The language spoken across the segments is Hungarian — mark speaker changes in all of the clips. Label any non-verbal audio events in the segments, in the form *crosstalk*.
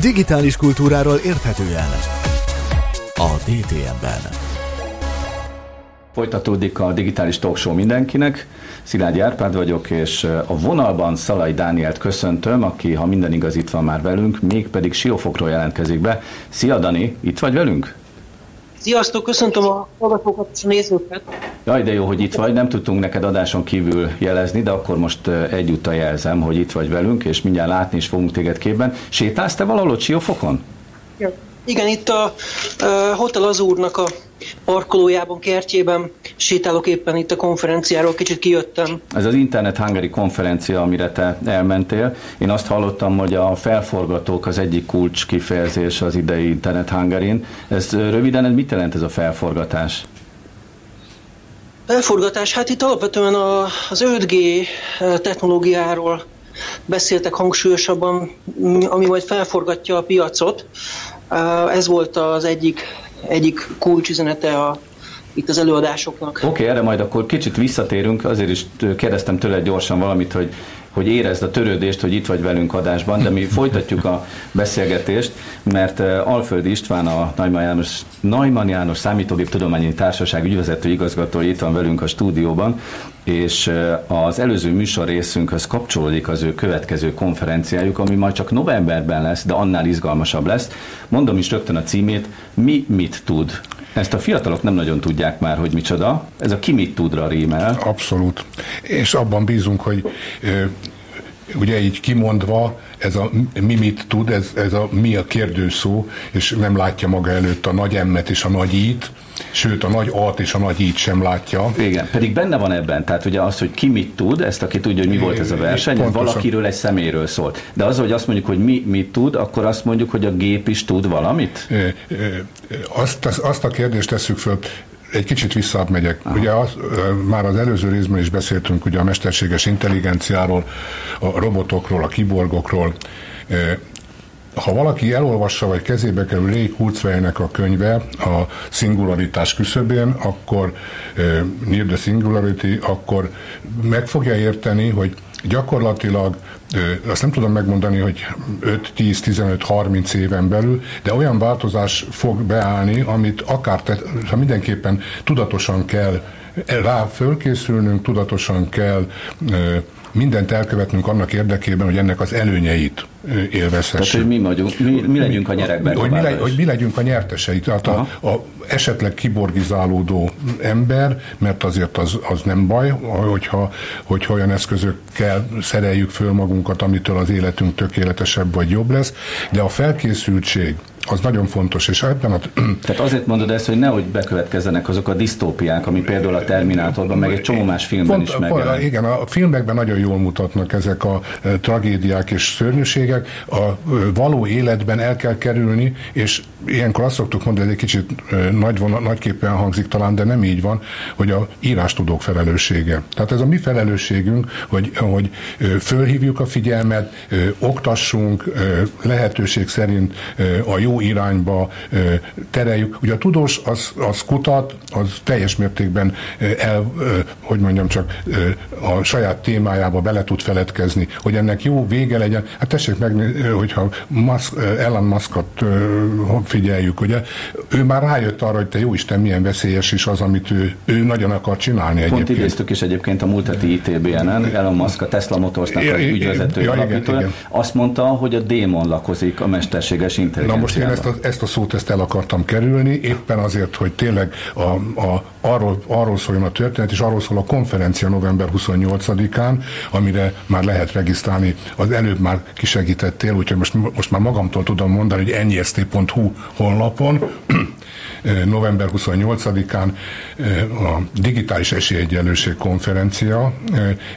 Speaker 1: Digitális kultúráról érthetően a DTM-ben.
Speaker 2: Folytatódik a digitális talk show mindenkinek. Szilágyi Árpád vagyok, és a vonalban Szalai Dánielt köszöntöm, aki, ha minden igaz, itt van már velünk, mégpedig Siófokról jelentkezik be. Szia Dani, itt vagy velünk?
Speaker 3: Sziasztok, köszöntöm a hallgatókat és a nézőket.
Speaker 2: Jaj, de jó, hogy itt vagy, nem tudtunk neked adáson kívül jelezni, de akkor most egyúttal jelzem, hogy itt vagy velünk, és mindjárt látni is fogunk téged képben. Sétálsz te valahol ott Siófokon?
Speaker 3: Igen, itt a, a Hotel Azúrnak a parkolójában, kertjében sétálok éppen itt a konferenciáról, kicsit kijöttem.
Speaker 2: Ez az Internet Hungary konferencia, amire te elmentél. Én azt hallottam, hogy a felforgatók az egyik kulcs kifejezés az idei Internet Hungary-n. Ez röviden, mit jelent ez a felforgatás?
Speaker 3: Felforgatás, hát itt alapvetően a, az 5G technológiáról beszéltek hangsúlyosabban, ami majd felforgatja a piacot. Ez volt az egyik, egyik kulcsüzenete a, itt az előadásoknak.
Speaker 2: Oké, okay, erre majd akkor kicsit visszatérünk, azért is kérdeztem tőle gyorsan valamit, hogy hogy érezd a törődést, hogy itt vagy velünk adásban, de mi *laughs* folytatjuk a beszélgetést, mert Alföldi István, a Najman János, Najman János Számítógép Tudományi Társaság ügyvezető igazgatója itt van velünk a stúdióban, és az előző műsor részünkhöz kapcsolódik az ő következő konferenciájuk, ami majd csak novemberben lesz, de annál izgalmasabb lesz. Mondom is rögtön a címét, mi mit tud? Ezt a fiatalok nem nagyon tudják már, hogy micsoda. Ez a ki mit tudra rímel.
Speaker 4: Abszolút. És abban bízunk, hogy ugye így kimondva, ez a mi mit tud, ez, ez a mi a kérdőszó, és nem látja maga előtt a nagy emmet és a nagy ít, sőt a nagy alt és a nagy így sem látja.
Speaker 2: Igen, pedig benne van ebben, tehát ugye az, hogy ki mit tud, ezt aki tudja, hogy mi volt ez a verseny, ez valakiről, egy szeméről szólt. De az, hogy azt mondjuk, hogy mi mit tud, akkor azt mondjuk, hogy a gép is tud valamit?
Speaker 4: Azt, azt a kérdést tesszük föl, egy kicsit visszább megyek. Aha. Ugye az, már az előző részben is beszéltünk ugye a mesterséges intelligenciáról, a robotokról, a kiborgokról. Ha valaki elolvassa, vagy kezébe kerül Ray Kurzweilnek a könyve a szingularitás küszöbén, akkor Near the Singularity, akkor meg fogja érteni, hogy gyakorlatilag azt nem tudom megmondani, hogy 5, 10, 15, 30 éven belül, de olyan változás fog beállni, amit akár ha mindenképpen tudatosan kell rá fölkészülnünk, tudatosan kell mindent elkövetnünk annak érdekében, hogy ennek az előnyeit élvezhessük.
Speaker 2: Tehát, hogy mi, vagyunk, mi, mi legyünk a nyerekben.
Speaker 4: Hogy mi, le, hogy mi legyünk a nyertesei. Tehát a, a esetleg kiborgizálódó ember, mert azért az, az nem baj, hogyha, hogyha olyan eszközökkel szereljük föl magunkat, amitől az életünk tökéletesebb vagy jobb lesz, de a felkészültség, az nagyon fontos, és ebben a...
Speaker 2: Tehát azért mondod ezt, hogy nehogy bekövetkezzenek azok a disztópiák, ami például a Terminátorban, meg egy csomó más filmben Pont, is
Speaker 4: megjelent. Igen, a filmekben nagyon jól mutatnak ezek a e, tragédiák és szörnyűségek. A e, való életben el kell kerülni, és ilyenkor azt szoktuk mondani, hogy egy kicsit e, nagy vonal, nagyképpen hangzik talán, de nem így van, hogy a írástudók felelőssége. Tehát ez a mi felelősségünk, hogy, hogy fölhívjuk a figyelmet, oktassunk, lehetőség szerint a jó irányba tereljük. Ugye a tudós az, az kutat, az teljes mértékben el, hogy mondjam csak, a saját témájába bele tud feledkezni, hogy ennek jó vége legyen. Hát tessék meg, hogyha Musk, Elon Muskot figyeljük, ugye, ő már rájött arra, hogy te jó Isten, milyen veszélyes is az, amit ő, ő nagyon akar csinálni
Speaker 2: Pont egyébként. idéztük is egyébként a múlt heti ITBN-en, Elon Musk, a Tesla Motorsnak az ügyvezető ja, igen, igen. azt mondta, hogy a démon lakozik a mesterséges intelligencia.
Speaker 4: Na most én ezt a, ezt a szót ezt el akartam kerülni, éppen azért, hogy tényleg a, a, arról, arról szóljon a történet, és arról szól a konferencia november 28-án, amire már lehet regisztrálni, az előbb már kisegítettél, úgyhogy most, most már magamtól tudom mondani, hogy nyst.hu honlapon november 28-án a Digitális Esélyegyenlőség konferencia.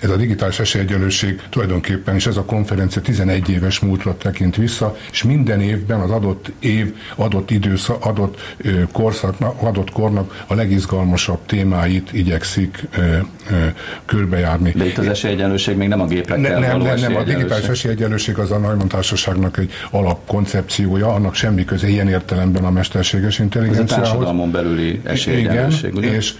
Speaker 4: Ez a Digitális Esélyegyenlőség tulajdonképpen, és ez a konferencia 11 éves múltra tekint vissza, és minden évben az adott év, adott időszak, adott korszaknak, adott kornak a legizgalmasabb témáit igyekszik körbejárni.
Speaker 2: De itt az esélyegyenlőség még nem a gépekkel ne,
Speaker 4: nem, nem, nem, a digitális esélyegyenlőség az a Neumann Társaságnak egy alapkoncepciója, annak semmi köze ilyen értelemben a mesterséges intelligencia
Speaker 2: társadalmon belüli esélyegyenlőség,
Speaker 4: ugye? és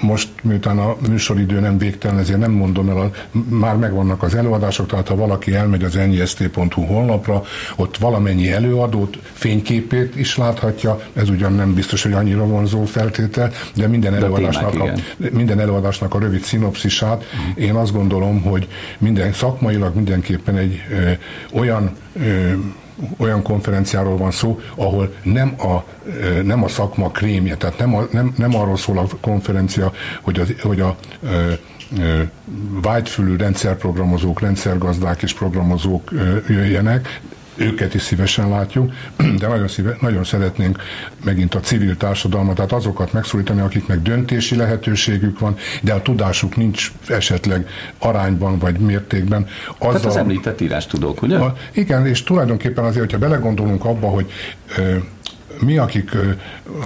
Speaker 4: most miután a műsoridő nem végtelen, ezért nem mondom el, már megvannak az előadások, tehát ha valaki elmegy az nyst.hu honlapra, ott valamennyi előadót, fényképét is láthatja, ez ugyan nem biztos, hogy annyira vonzó feltétel, de minden, de előadásnak, témák, a, minden előadásnak a rövid szinopszisát, uh-huh. én azt gondolom, hogy minden szakmailag mindenképpen egy ö, olyan ö, olyan konferenciáról van szó, ahol nem a, nem a szakma krémje, tehát nem, a, nem, nem arról szól a konferencia, hogy, az, hogy a vágyfülű rendszerprogramozók, rendszergazdák és programozók jöjjenek, őket is szívesen látjuk, *clears throat* de nagyon, szíve, nagyon szeretnénk megint a civil társadalmat, tehát azokat megszólítani, akiknek döntési lehetőségük van, de a tudásuk nincs esetleg arányban vagy mértékben.
Speaker 2: Azzal, Tehát az említett írás tudók, ugye? A,
Speaker 4: igen, és tulajdonképpen azért, hogyha belegondolunk abba, hogy ö, mi, akik ö,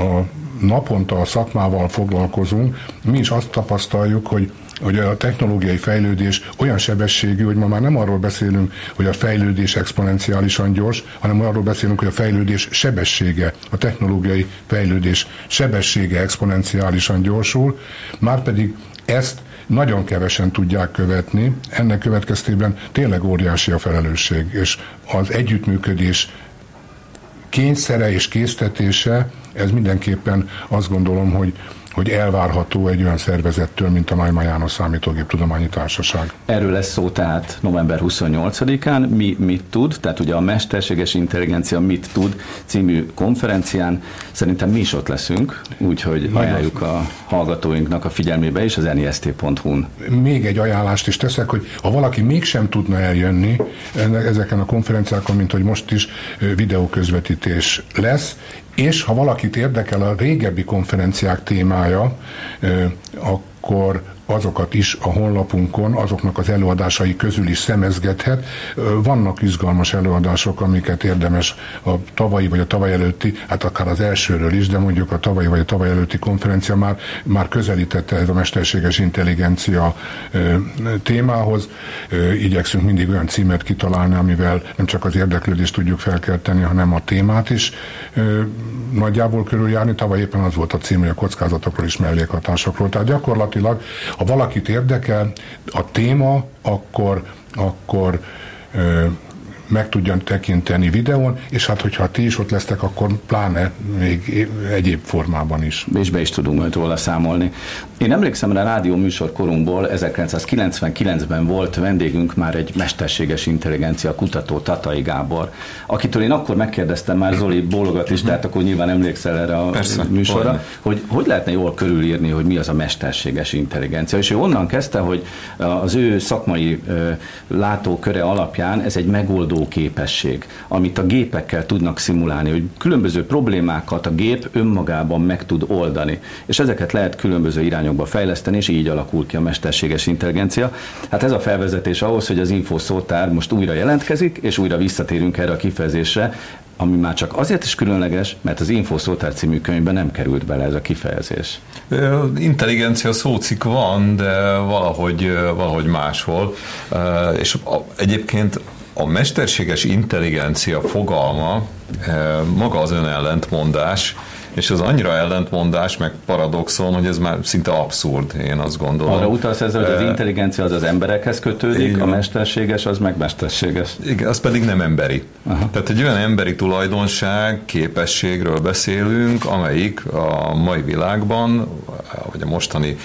Speaker 4: a naponta a szakmával foglalkozunk, mi is azt tapasztaljuk, hogy hogy a technológiai fejlődés olyan sebességű, hogy ma már nem arról beszélünk, hogy a fejlődés exponenciálisan gyors, hanem arról beszélünk, hogy a fejlődés sebessége, a technológiai fejlődés sebessége exponenciálisan gyorsul, márpedig ezt nagyon kevesen tudják követni, ennek következtében tényleg óriási a felelősség, és az együttműködés kényszere és késztetése, ez mindenképpen azt gondolom, hogy hogy elvárható egy olyan szervezettől, mint a Naima János Számítógép Tudományi Társaság.
Speaker 2: Erről lesz szó tehát november 28-án. Mi mit tud? Tehát ugye a Mesterséges Intelligencia mit tud című konferencián. Szerintem mi is ott leszünk, úgyhogy ajánljuk a hallgatóinknak a figyelmébe is az nist.hu-n.
Speaker 4: Még egy ajánlást is teszek, hogy ha valaki mégsem tudna eljönni ezeken a konferenciákon, mint hogy most is videóközvetítés lesz, és ha valakit érdekel a régebbi konferenciák témája, akkor azokat is a honlapunkon, azoknak az előadásai közül is szemezgethet. Vannak izgalmas előadások, amiket érdemes a tavalyi vagy a tavaly előtti, hát akár az elsőről is, de mondjuk a tavalyi vagy a tavaly előtti konferencia már, már közelítette ez a mesterséges intelligencia témához. Igyekszünk mindig olyan címet kitalálni, amivel nem csak az érdeklődést tudjuk felkelteni, hanem a témát is nagyjából körüljárni. Tavaly éppen az volt a cím, hogy a kockázatokról és mellékhatásokról. Tehát gyakorlatilag ha valakit érdekel a téma, akkor, akkor ö, meg tudjan tekinteni videón, és hát hogyha ti is ott lesztek, akkor pláne még egyéb formában is.
Speaker 2: És be is tudunk majd róla számolni. Én emlékszem rá rádió műsor korunkból, 1999-ben volt vendégünk már egy mesterséges intelligencia kutató, Tatai Gábor, akitől én akkor megkérdeztem már, Zoli bólogat is, tehát akkor nyilván emlékszel erre a Persze, műsorra, olyan. hogy hogy lehetne jól körülírni, hogy mi az a mesterséges intelligencia. És ő onnan kezdte, hogy az ő szakmai látóköre alapján ez egy megoldó képesség, amit a gépekkel tudnak szimulálni, hogy különböző problémákat a gép önmagában meg tud oldani, és ezeket lehet különböző irányokba fejleszteni, és így alakul ki a mesterséges intelligencia. Hát ez a felvezetés ahhoz, hogy az infoszótár most újra jelentkezik, és újra visszatérünk erre a kifejezésre, ami már csak azért is különleges, mert az Infoszótár című könyvben nem került bele ez a kifejezés.
Speaker 5: Intelligencia szócik van, de valahogy, valahogy máshol. És egyébként a mesterséges intelligencia fogalma maga az önellentmondás, és az annyira ellentmondás, meg paradoxon, hogy ez már szinte abszurd, én azt gondolom.
Speaker 2: Arra utalsz ezzel, hogy az intelligencia az az emberekhez kötődik, Igen. a mesterséges az meg mesterséges.
Speaker 5: Igen, az pedig nem emberi. Aha. Tehát egy olyan emberi tulajdonság, képességről beszélünk, amelyik a mai világban, vagy a mostani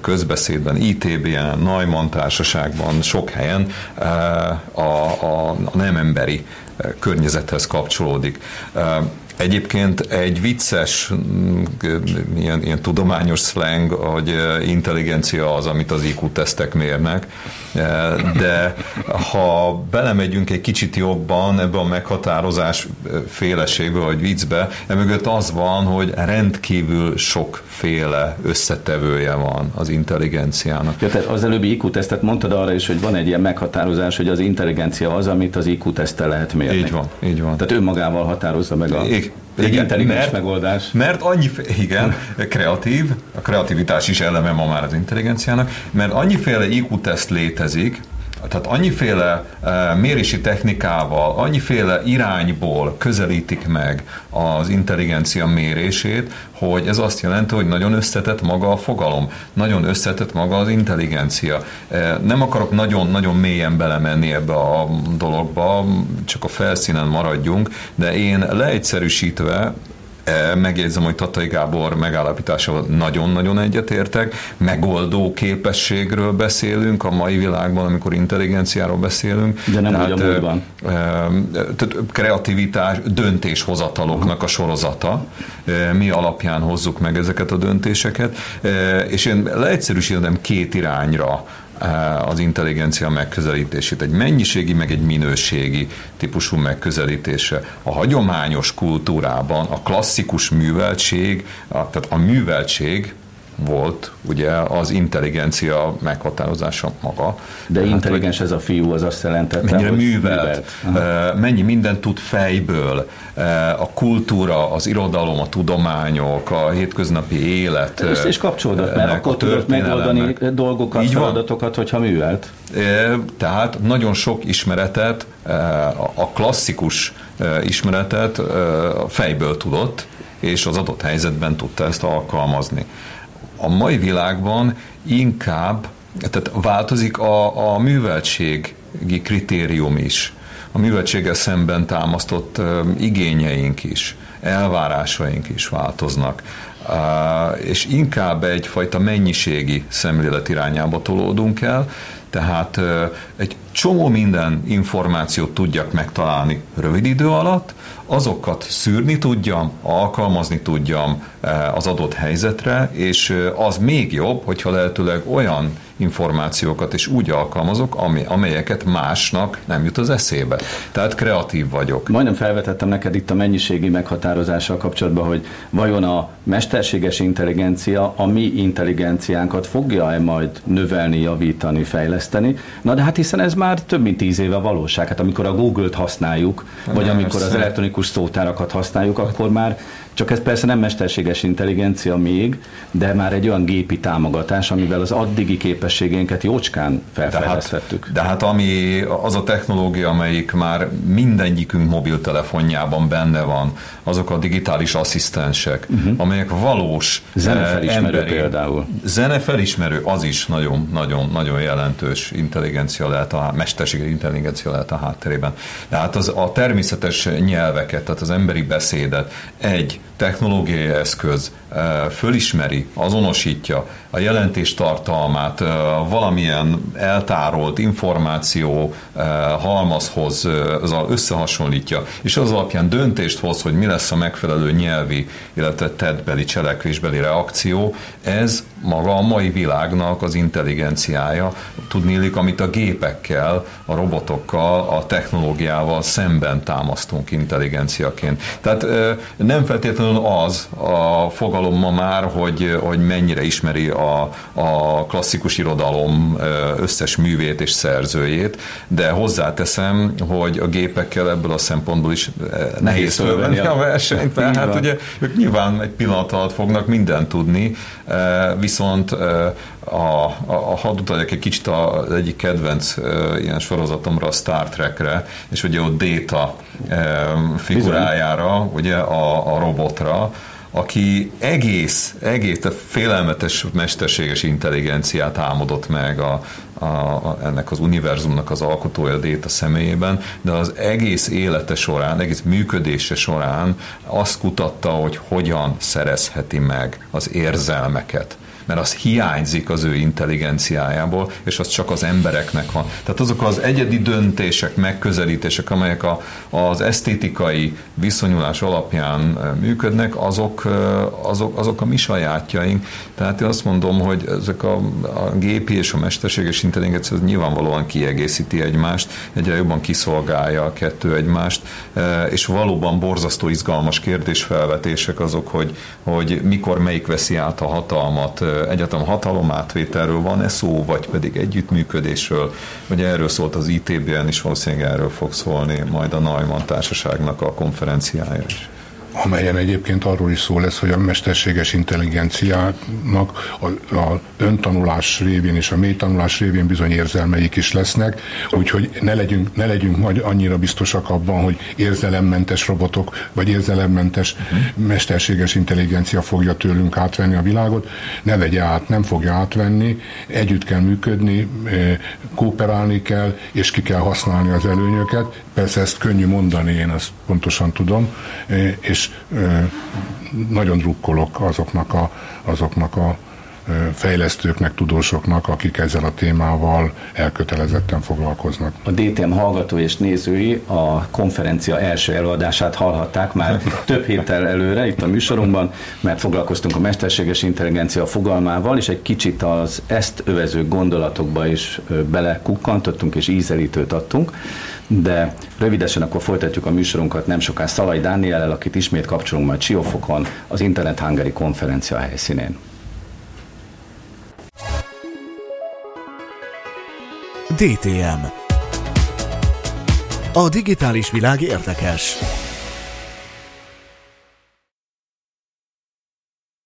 Speaker 5: közbeszédben, ITB-en, Neumann társaságban, sok helyen a, a, a nem emberi környezethez kapcsolódik. Egyébként egy vicces, mm, ilyen, ilyen tudományos slang, hogy intelligencia az, amit az IQ-tesztek mérnek, de ha belemegyünk egy kicsit jobban ebbe a meghatározás féleségbe vagy viccbe, emögött az van, hogy rendkívül sokféle összetevője van az intelligenciának.
Speaker 2: Ja, tehát az előbbi IQ-tesztet mondtad arra is, hogy van egy ilyen meghatározás, hogy az intelligencia az, amit az IQ-tesztel lehet mérni.
Speaker 5: Így van, így van.
Speaker 2: Tehát önmagával határozza meg a...
Speaker 5: Igen,
Speaker 2: egy intelligens mert, megoldás.
Speaker 5: Mert annyi, igen, kreatív, a kreativitás is eleme ma már az intelligenciának, mert annyiféle IQ-teszt létezik, tehát annyiféle mérési technikával, annyiféle irányból közelítik meg az intelligencia mérését, hogy ez azt jelenti, hogy nagyon összetett maga a fogalom, nagyon összetett maga az intelligencia. Nem akarok nagyon-nagyon mélyen belemenni ebbe a dologba, csak a felszínen maradjunk, de én leegyszerűsítve megjegyzem, hogy Tatai Gábor megállapításával nagyon-nagyon egyetértek. Megoldó képességről beszélünk a mai világban, amikor intelligenciáról beszélünk.
Speaker 2: De nem tehát, úgy a múltban.
Speaker 5: Tehát kreativitás, döntéshozataloknak a sorozata. Mi alapján hozzuk meg ezeket a döntéseket. És én leegyszerűsítem két irányra az intelligencia megközelítését, egy mennyiségi, meg egy minőségi típusú megközelítése. A hagyományos kultúrában a klasszikus műveltség, a, tehát a műveltség volt ugye az intelligencia meghatározása maga.
Speaker 2: De hát, intelligens ez a fiú, az azt jelentette,
Speaker 5: mennyire hogy művelt, művelt. mennyi mindent tud fejből, a kultúra, az irodalom, a tudományok, a hétköznapi élet.
Speaker 2: És, és kapcsolódott, mert akkor tudott megoldani dolgokat, Így feladatokat, hogyha művelt.
Speaker 5: Tehát nagyon sok ismeretet, a klasszikus ismeretet fejből tudott, és az adott helyzetben tudta ezt alkalmazni a mai világban inkább tehát változik a, a műveltségi kritérium is. A műveltséggel szemben támasztott igényeink is, elvárásaink is változnak. És inkább egyfajta mennyiségi szemlélet irányába tolódunk el, tehát egy csomó minden információt tudjak megtalálni rövid idő alatt, azokat szűrni tudjam, alkalmazni tudjam az adott helyzetre, és az még jobb, hogyha lehetőleg olyan információkat is úgy alkalmazok, amelyeket másnak nem jut az eszébe. Tehát kreatív vagyok.
Speaker 2: Majdnem felvetettem neked itt a mennyiségi meghatározással kapcsolatban, hogy vajon a mesterséges intelligencia a mi intelligenciánkat fogja-e majd növelni, javítani, fejleszteni? Na de hát hiszen ez már több mint tíz éve valóság. Hát amikor a Google-t használjuk, vagy amikor az elektronikus szótárakat használjuk, akkor már csak ez persze nem mesterséges intelligencia még, de már egy olyan gépi támogatás, amivel az addigi képességénket jócskán felfejlesztettük.
Speaker 5: De hát, de hát ami az a technológia, amelyik már mindegyikünk mobiltelefonjában benne van, azok a digitális asszisztensek, uh-huh. amelyek valós
Speaker 2: Zenefelismerő emberi, például.
Speaker 5: Zenefelismerő, az is nagyon, nagyon, nagyon jelentős intelligencia lehet, a mesterséges intelligencia lehet a hátterében. De hát az, a természetes nyelveket, tehát az emberi beszédet egy technológiai eszköz fölismeri, azonosítja a jelentés tartalmát valamilyen eltárolt információ halmazhoz összehasonlítja, és az alapján döntést hoz, hogy mi lesz a megfelelő nyelvi, illetve tettbeli, cselekvésbeli reakció, ez maga a mai világnak az intelligenciája, tudnélik, amit a gépekkel, a robotokkal, a technológiával szemben támasztunk intelligenciaként. Tehát nem feltétlenül az a fogalom ma már, hogy, hogy mennyire ismeri a, a klasszikus irodalom összes művét és szerzőjét, de hozzáteszem, hogy a gépekkel ebből a szempontból is nehéz fölvenni a versenyt, mert hát ugye ők nyilván egy pillanat alatt fognak mindent tudni, viszont a, a, a hadd utaljak egy kicsit az egyik kedvenc ilyen sorozatomra, a Star Trekre, és ugye ott Data figurájára, ugye a, a robotra, aki egész, egész tehát félelmetes mesterséges intelligenciát álmodott meg a, a, a, ennek az univerzumnak az alkotója Déta személyében, de az egész élete során, egész működése során azt kutatta, hogy hogyan szerezheti meg az érzelmeket mert az hiányzik az ő intelligenciájából, és az csak az embereknek van. Tehát azok az egyedi döntések, megközelítések, amelyek a, az esztétikai viszonyulás alapján működnek, azok, azok, azok a mi sajátjaink. Tehát én azt mondom, hogy ezek a, a gépi és a mesterséges intelligencia az nyilvánvalóan kiegészíti egymást, egyre jobban kiszolgálja a kettő egymást, és valóban borzasztó izgalmas kérdésfelvetések azok, hogy, hogy mikor melyik veszi át a hatalmat, egyetem hatalomátvételről van-e szó, vagy pedig együttműködésről, vagy erről szólt az ITBN is, valószínűleg erről fog szólni majd a Neumann Társaságnak a konferenciája is.
Speaker 4: Amelyen egyébként arról is szó lesz, hogy a mesterséges intelligenciának a, a öntanulás révén és a mélytanulás révén bizony érzelmeik is lesznek, úgyhogy ne legyünk, ne legyünk majd annyira biztosak abban, hogy érzelemmentes robotok, vagy érzelemmentes uh-huh. mesterséges intelligencia fogja tőlünk átvenni a világot, ne vegye át, nem fogja átvenni, együtt kell működni, kooperálni kell, és ki kell használni az előnyöket. Persze ezt könnyű mondani, én ezt pontosan tudom, és nagyon drukkolok azoknak a, azoknak a fejlesztőknek, tudósoknak, akik ezzel a témával elkötelezetten foglalkoznak.
Speaker 2: A DTM hallgató és nézői a konferencia első előadását hallhatták már *laughs* több héttel előre itt a műsorunkban, mert foglalkoztunk a mesterséges intelligencia fogalmával, és egy kicsit az ezt övező gondolatokba is belekukkantottunk és ízelítőt adtunk, de rövidesen akkor folytatjuk a műsorunkat nem soká Szalai Dániel, akit ismét kapcsolunk majd Siófokon az Internet Hungary konferencia helyszínén.
Speaker 1: DTM. A digitális világ érdekes.